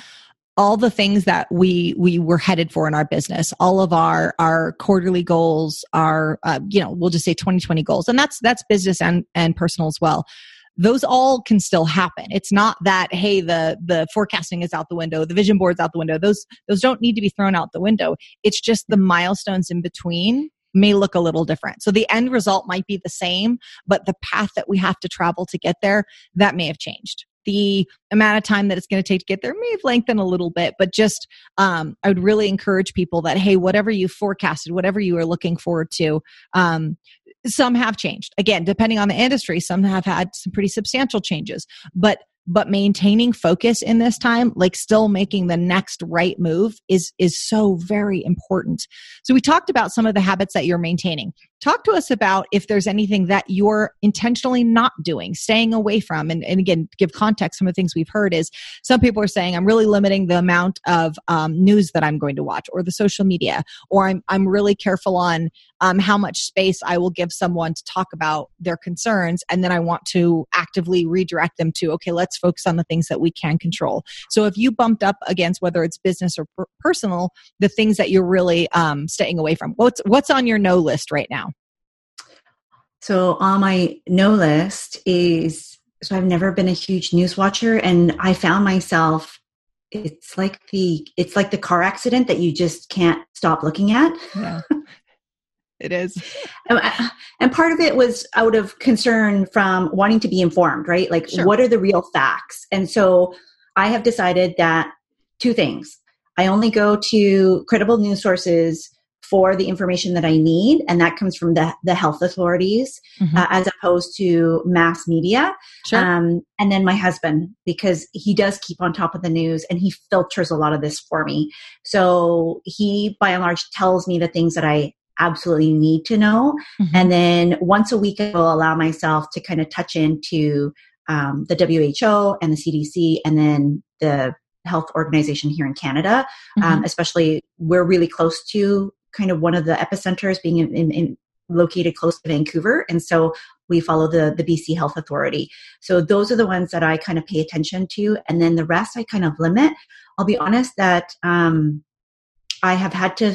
all the things that we we were headed for in our business all of our our quarterly goals our uh, you know we'll just say 2020 goals. And that's that's business and and personal as well. Those all can still happen. It's not that hey the the forecasting is out the window the vision board's out the window. Those those don't need to be thrown out the window. It's just the milestones in between may look a little different. So the end result might be the same, but the path that we have to travel to get there, that may have changed the amount of time that it's going to take to get there may have lengthened a little bit, but just um, I would really encourage people that hey, whatever you forecasted, whatever you are looking forward to, um, some have changed. Again, depending on the industry, some have had some pretty substantial changes, but but maintaining focus in this time like still making the next right move is is so very important so we talked about some of the habits that you're maintaining talk to us about if there's anything that you're intentionally not doing staying away from. And, and again give context some of the things we've heard is some people are saying i'm really limiting the amount of um, news that i'm going to watch or the social media or i'm, I'm really careful on um, how much space i will give someone to talk about their concerns and then i want to actively redirect them to okay let's focus on the things that we can control so if you bumped up against whether it's business or per- personal the things that you're really um, staying away from what's what's on your no list right now so on my no list is so I've never been a huge news watcher and I found myself it's like the it's like the car accident that you just can't stop looking at. Yeah. It is. And, part of it was out of concern from wanting to be informed, right? Like sure. what are the real facts? And so I have decided that two things. I only go to credible news sources for the information that I need, and that comes from the, the health authorities mm-hmm. uh, as opposed to mass media. Sure. Um, and then my husband, because he does keep on top of the news and he filters a lot of this for me. So he, by and large, tells me the things that I absolutely need to know. Mm-hmm. And then once a week, I will allow myself to kind of touch into um, the WHO and the CDC and then the health organization here in Canada. Mm-hmm. Um, especially, we're really close to kind of one of the epicenters being in, in, in located close to Vancouver. And so we follow the, the BC Health Authority. So those are the ones that I kind of pay attention to. And then the rest I kind of limit. I'll be honest that um, I have had to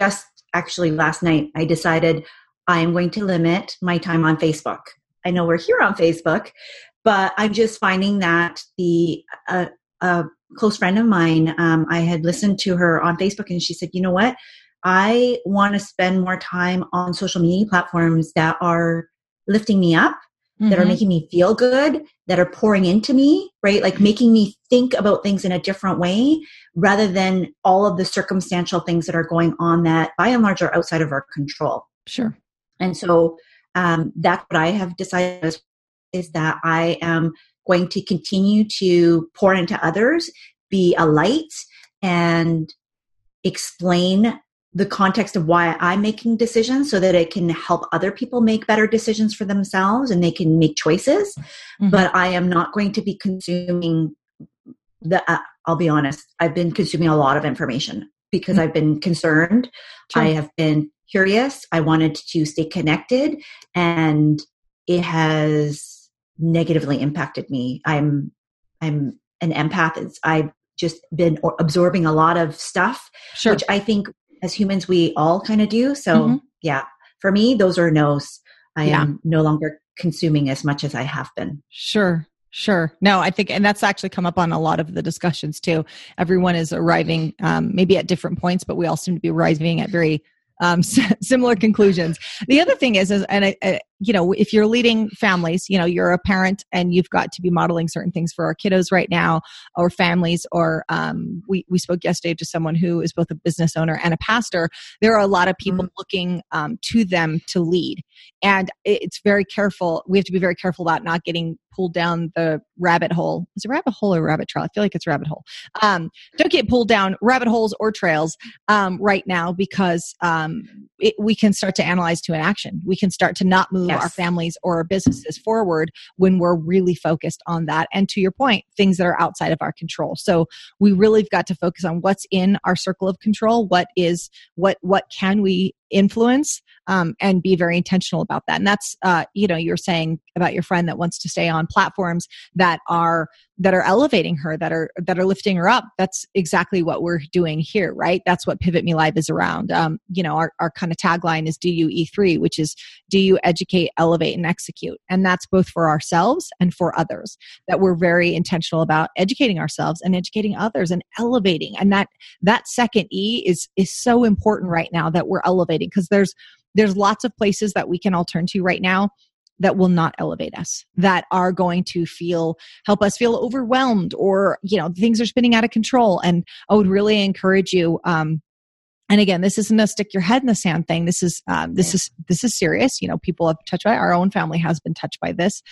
just actually last night I decided I am going to limit my time on Facebook. I know we're here on Facebook, but I'm just finding that the uh, a close friend of mine, um, I had listened to her on Facebook, and she said, "You know what? I want to spend more time on social media platforms that are lifting me up, mm-hmm. that are mm-hmm. making me feel good, that are pouring into me, right? Like making me think about things in a different way rather than all of the circumstantial things that are going on that by and large are outside of our control. Sure. And so um, that's what I have decided is that I am going to continue to pour into others, be a light, and explain the context of why I'm making decisions so that it can help other people make better decisions for themselves and they can make choices. Mm-hmm. But I am not going to be consuming the, uh, I'll be honest, I've been consuming a lot of information because mm-hmm. I've been concerned. Sure. I have been curious. I wanted to stay connected and it has negatively impacted me. I'm, I'm an empath. It's, I've just been absorbing a lot of stuff, sure. which I think as humans we all kind of do. So mm-hmm. yeah, for me, those are no's. I yeah. am no longer consuming as much as I have been. Sure. Sure. No, I think, and that's actually come up on a lot of the discussions too. Everyone is arriving, um, maybe at different points, but we all seem to be arriving at very um, similar conclusions. The other thing is, is and I, I, you know, if you're leading families, you know, you're a parent and you've got to be modeling certain things for our kiddos right now, or families, or um, we we spoke yesterday to someone who is both a business owner and a pastor. There are a lot of people mm-hmm. looking um, to them to lead, and it's very careful. We have to be very careful about not getting pulled down the rabbit hole. Is it rabbit hole or rabbit trail? I feel like it's rabbit hole. Um, don't get pulled down rabbit holes or trails um, right now because um, it, we can start to analyze to an action. We can start to not move yes. our families or our businesses forward when we're really focused on that. And to your point, things that are outside of our control. So we really have got to focus on what's in our circle of control. What is what what can we influence um, and be very intentional about that. And that's uh, you know you're saying about your friend that wants to stay on platforms that are that are elevating her that are that are lifting her up that's exactly what we're doing here right? That's what pivot me live is around. Um, you know our, our kind of tagline is do you e3 which is do you educate elevate and execute? And that's both for ourselves and for others that we're very intentional about educating ourselves and educating others and elevating. And that that second e is is so important right now that we're elevating because there's there's lots of places that we can all turn to right now that will not elevate us that are going to feel help us feel overwhelmed or you know things are spinning out of control. And i would really encourage you um and again this isn't a stick your head in the sand thing. This is um, this yeah. is this is serious. You know people have touched by our own family has been touched by this.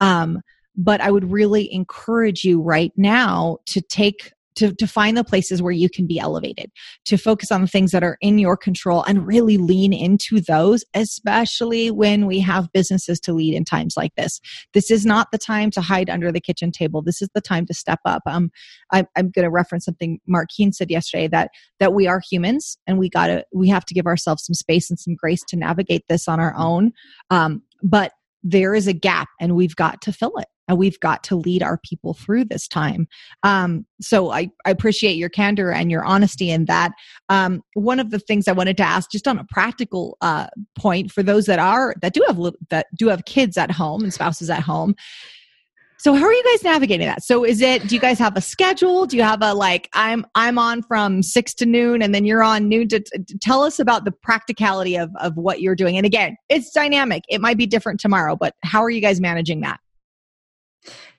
Um, but i would really encourage you right now to take to, to find the places where you can be elevated, to focus on the things that are in your control and really lean into those, especially when we have businesses to lead in times like this. This is not the time to hide under the kitchen table. This is the time to step up. Um, I, I'm going to reference something Mark Keen said yesterday that that we are humans and we gotta we have to give ourselves some space and some grace to navigate this on our own. Um, but there is a gap and we've got to fill it and we've got to lead our people through this time. Um, so I, I, appreciate your candor and your honesty in that. Um, one of the things I wanted to ask, just on a practical uh, point, for those that are that do have that do have kids at home and spouses at home. So how are you guys navigating that? So is it do you guys have a schedule? Do you have a like I'm I'm on from 6 to noon and then you're on noon to, to tell us about the practicality of of what you're doing. And again, it's dynamic. It might be different tomorrow, but how are you guys managing that?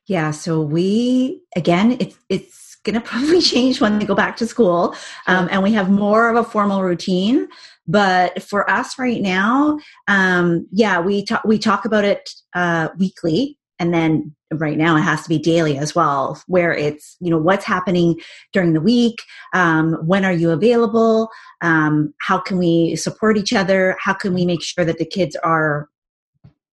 Yeah, so we again, it's it's going to probably change when they go back to school, um, and we have more of a formal routine. But for us right now, um, yeah, we talk we talk about it uh, weekly, and then right now it has to be daily as well where it's you know what's happening during the week um, when are you available um, how can we support each other how can we make sure that the kids are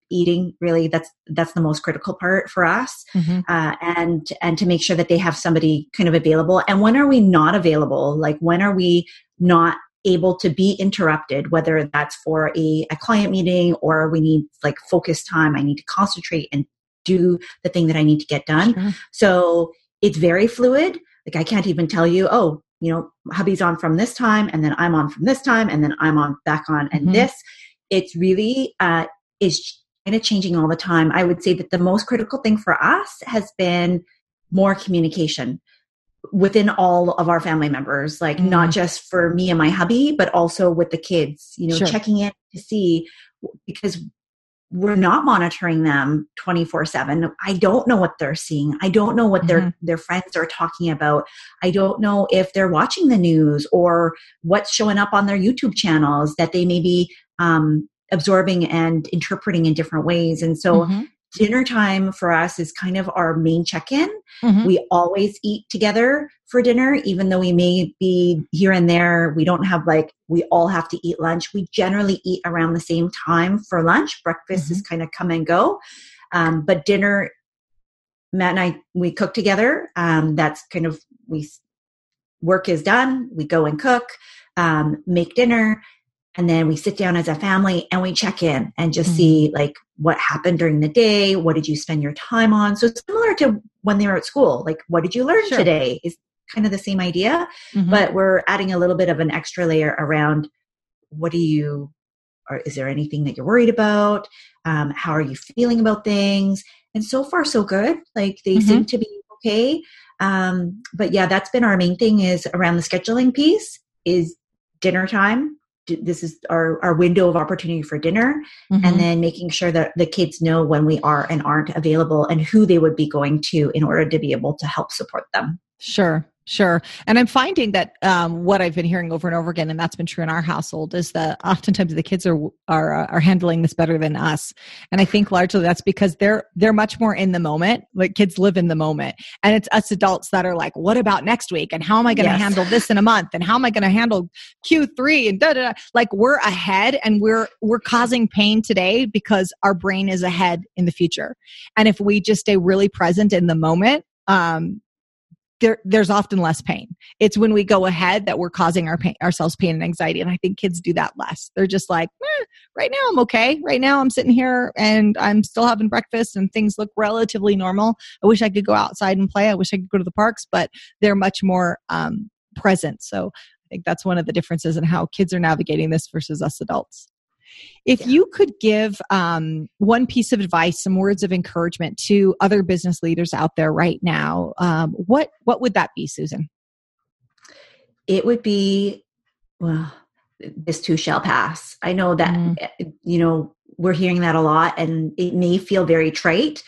eating really that's that's the most critical part for us mm-hmm. uh, and and to make sure that they have somebody kind of available and when are we not available like when are we not able to be interrupted whether that's for a, a client meeting or we need like focus time i need to concentrate and do the thing that i need to get done sure. so it's very fluid like i can't even tell you oh you know, hubby's on from this time and then I'm on from this time and then I'm on back on and mm-hmm. this. It's really uh, is kind of changing all the time. I would say that the most critical thing for us has been more communication within all of our family members, like mm-hmm. not just for me and my hubby, but also with the kids, you know, sure. checking in to see because we're not monitoring them 24 7 i don't know what they're seeing i don't know what mm-hmm. their their friends are talking about i don't know if they're watching the news or what's showing up on their youtube channels that they may be um, absorbing and interpreting in different ways. And so mm-hmm. dinner time for us is kind of our main check-in. Mm-hmm. we always eat together for dinner even though we may be here and there. We don't have like we all have to eat lunch. We generally eat around the same time for lunch. Breakfast mm-hmm. is kind of come and go. Um, but dinner matt and i we cook together. Um, that's kind of we work is done. We go and cook um, make dinner and then we sit down as a family and we check in and just mm-hmm. see like what happened during the day what did you spend your time on so similar to when they were at school like what did you learn sure. today is kind of the same idea mm-hmm. but we're adding a little bit of an extra layer around what do you or is there anything that you're worried about um, how are you feeling about things and so far so good like they mm-hmm. seem to be okay um, but yeah that's been our main thing is around the scheduling piece is dinner time this is our, our window of opportunity for dinner mm-hmm. and then making sure that the kids know when we are and aren't available and who they would be going to in order to be able to help support them sure Sure. And I'm finding that um, what I've been hearing over and over again, and that's been true in our household, is that oftentimes the kids are are uh, are handling this better than us. And I think largely that's because they're they're much more in the moment. Like kids live in the moment, and it's us adults that are like, "What about next week? And how am I going to yes. handle this in a month? And how am I going to handle Q3?" And da da. Like we're ahead, and we're we're causing pain today because our brain is ahead in the future. And if we just stay really present in the moment, um, there, there's often less pain. It's when we go ahead that we're causing our pain, ourselves pain and anxiety. And I think kids do that less. They're just like, eh, right now I'm okay. Right now I'm sitting here and I'm still having breakfast and things look relatively normal. I wish I could go outside and play. I wish I could go to the parks, but they're much more um, present. So I think that's one of the differences in how kids are navigating this versus us adults. If yeah. you could give um, one piece of advice, some words of encouragement to other business leaders out there right now, um, what what would that be, Susan? It would be, well, this too shall pass. I know that mm. you know we're hearing that a lot, and it may feel very trite,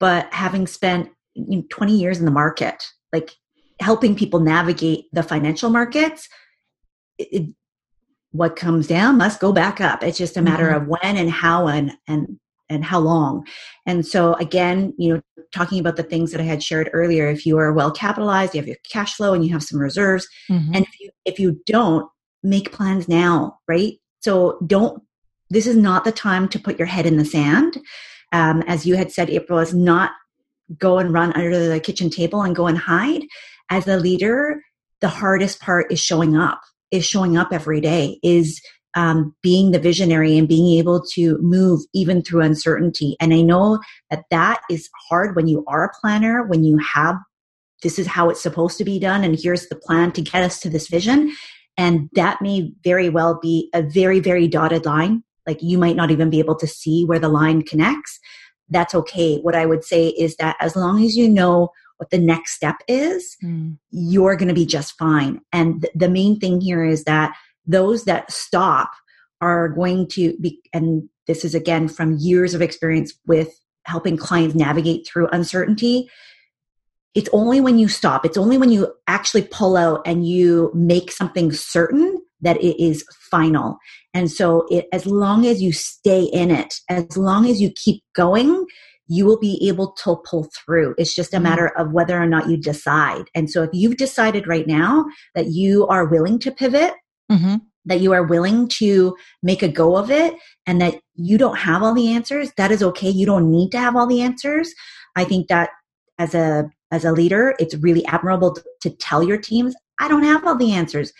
but having spent you know, 20 years in the market, like helping people navigate the financial markets, it, what comes down must go back up. It's just a matter mm-hmm. of when and how and and and how long. And so again, you know, talking about the things that I had shared earlier, if you are well capitalized, you have your cash flow and you have some reserves, mm-hmm. and if you if you don't make plans now, right? So don't this is not the time to put your head in the sand. Um, as you had said, April is not go and run under the kitchen table and go and hide. As a leader, the hardest part is showing up is showing up every day is um, being the visionary and being able to move even through uncertainty. And i know that that is hard when you are a planner when you have this is how it's supposed to be done and here's the plan to get us to this vision. And that may very well be a very very dotted line. Like you might not even be able to see where the line connects. That's okay. What i would say is that as long as you know what the next step is, mm. you're going to be just fine. And th- the main thing here is that those that stop are going to be, and this is again from years of experience with helping clients navigate through uncertainty. It's only when you stop, it's only when you actually pull out and you make something certain that it is final. And so it, as long as you stay in it, as long as you keep going, you will be able to pull through. It's just a mm-hmm. matter of whether or not you decide. And so if you've decided right now that you are willing to pivot, mm-hmm. that you are willing to make a go of it, and that you don't have all the answers, that is okay. You don't need to have all the answers. I think that as a as a leader, it's really admirable to, to tell your teams, I don't have all the answers.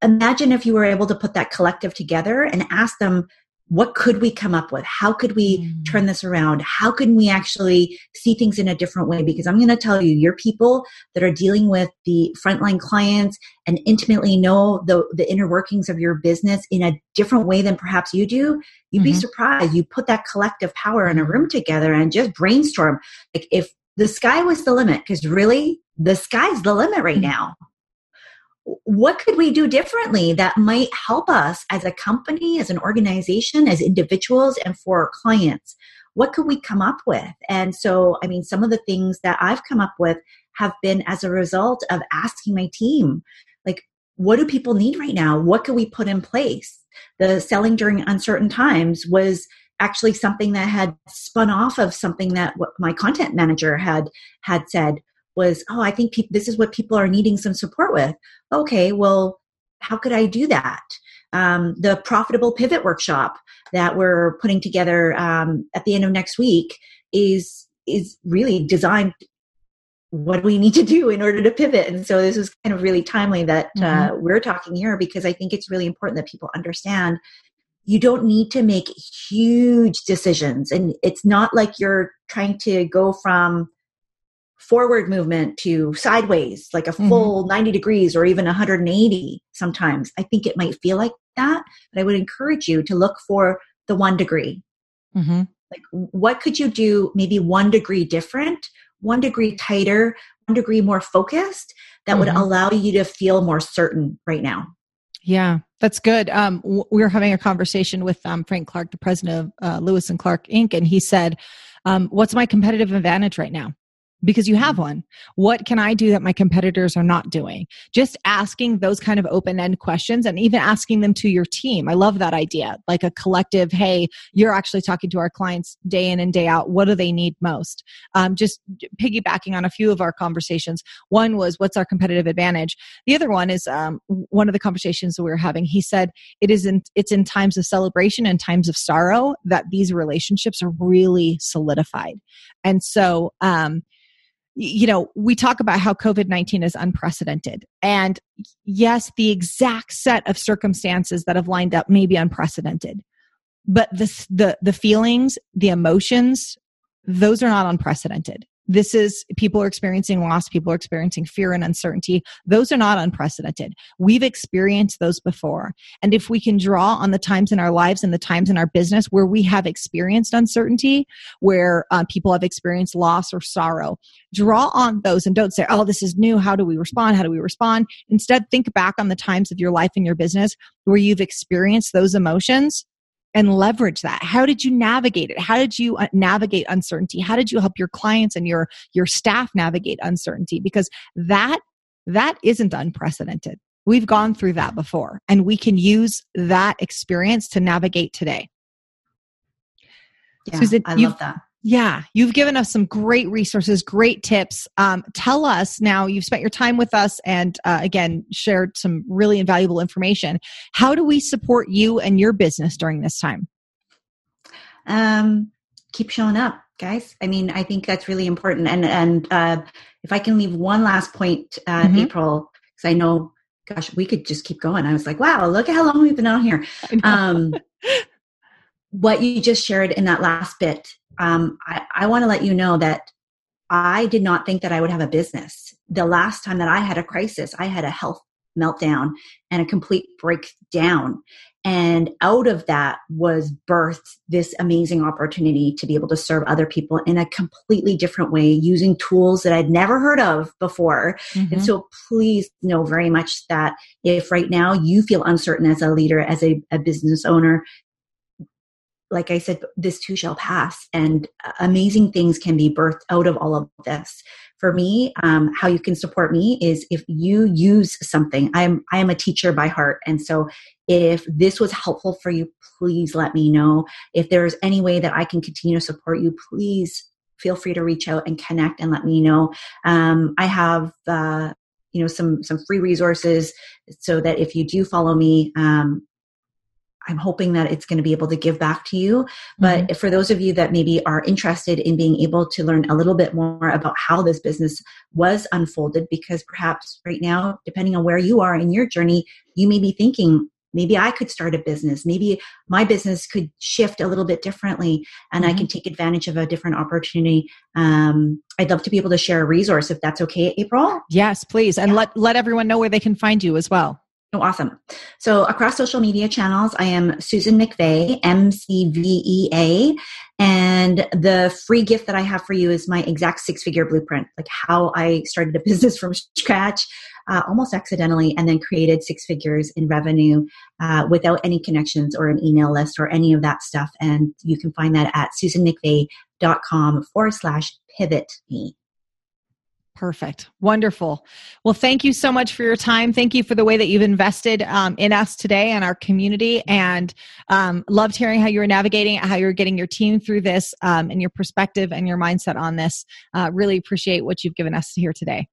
Imagine if you were able to put that collective together and ask them what could we come up with? How could we mm. turn this around? How can we actually see things in a different way? Because I'm going to tell you, your people that are dealing with the frontline clients and intimately know the, the inner workings of your business in a different way than perhaps you do, you'd mm-hmm. be surprised. You put that collective power in a room together and just brainstorm. Like if the sky was the limit, because really the sky's the limit right mm. now what could we do differently that might help us as a company, as an organization, as individuals, and for our clients? What could we come up with? And so, I mean, some of the things that I've come up with have been as a result of asking my team, like, what do people need right now? What can we put in place? The selling during uncertain times was actually something that had spun off of something that my content manager had had said was, oh, I think pe- this is what people are needing some support with. Okay, well, how could I do that? Um, the profitable pivot workshop that we're putting together um, at the end of next week is is really designed what do we need to do in order to pivot and so this is kind of really timely that uh, mm-hmm. uh, we're talking here because i think it's really important that people understand you don't need to make huge decisions and it's not like you're trying to go from forward movement to sideways, like a mm-hmm. full mm-hmm. 90 degrees or even 180 sometimes. I think it might feel like that, but I would encourage you to look for the one degree. Mm-hmm. Like, what could you do maybe one degree different, one degree tighter, one degree more focused that mm-hmm. would allow you to feel more certain right now? Yeah, that's good. Um, we were having a conversation with um, Frank Clark, the president of uh, Lewis and Clark Inc., and he said, um, "What's my competitive advantage right now?" Because you have mm-hmm. one. What can I do that my competitors are not doing? Just asking those kind of open end questions and even asking them to your team. I love that idea. Like a collective, hey, you're actually talking to our clients day in and day out. What do they need most? Um, just piggybacking on a few of our conversations. One was, what's our competitive advantage? The other one is um, one of the conversations that we were having. He said, it is in, it's in times of celebration and times of sorrow that these relationships are really solidified. And so, um, you know, we talk about how COVID 19 is unprecedented. And yes, the exact set of circumstances that have lined up may be unprecedented. But the, the, the feelings, the emotions, those are not unprecedented this is people are experiencing loss people are experiencing fear and uncertainty. Those are not unprecedented. We've experienced those before. And if we can draw on the times in our lives and the times in our business where we have experienced uncertainty where uh, people have experienced loss or sorrow draw on those and don't say oh this is new. How do we respond? How do we respond? Instead think back on the times of your life and your business where you've experienced those emotions and leverage that? How did you navigate it? How did you uh, navigate uncertainty? How did you help your clients and your your staff navigate uncertainty? Because that that isn't unprecedented. We've gone through that before and we can use that experience to navigate today. Yeah, Susan, i love that yeah, you've given us some great resources, great tips. Um, tell us now, you've spent your time with us and uh, again, shared some really invaluable information. How do we support you and your business during this time? Um, keep showing up, guys. I mean, I think that's really important. And, and uh, if I can leave one last point, uh, mm-hmm. April, because I know, gosh, we could just keep going. I was like, wow, look at how long we've been on here. Um, what you just shared in that last bit um, I, I want to let you know that I did not think that I would have a business. The last time that I had a crisis, I had a health meltdown and a complete breakdown. And out of that was birthed this amazing opportunity to be able to serve other people in a completely different way using tools that I'd never heard of before. Mm-hmm. And so please know very much that if right now you feel uncertain as a leader, as a, a business owner, like I said, this too shall pass, and amazing things can be birthed out of all of this. For me, um, how you can support me is if you use something. I'm I am a teacher by heart, and so if this was helpful for you, please let me know. If there's any way that I can continue to support you, please feel free to reach out and connect and let me know. Um, I have. Uh, you know some some free resources so that if you do follow me um, I'm hoping that it's going to be able to give back to you. But mm-hmm. for those of you that maybe are interested in being able to learn a little bit more about how this business was unfolded, because perhaps right now, depending on where you are in your journey, you may be thinking, maybe I could start a business. Maybe my business could shift a little bit differently and mm-hmm. I can take advantage of a different opportunity. Um, I'd love to be able to share a resource if that's okay, April. Yes, please. And yeah. let, let everyone know where they can find you as well. Oh, awesome. So across social media channels, I am Susan McVea, M C V E A. And the free gift that I have for you is my exact six figure blueprint, like how I started a business from scratch, uh, almost accidentally, and then created six figures in revenue uh, without any connections or an email list or any of that stuff. And you can find that at susanmcvea.com forward slash pivot me. Perfect. Wonderful. Well, thank you so much for your time. Thank you for the way that you've invested um, in us today and our community. And um, loved hearing how you were navigating it, how you're getting your team through this, um, and your perspective and your mindset on this. Uh, really appreciate what you've given us here today.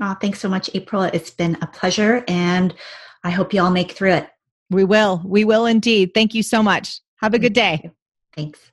Oh, thanks so much, April. It's been a pleasure, and I hope you all make through it. We will. We will indeed. Thank you so much. Have a good day. Thanks.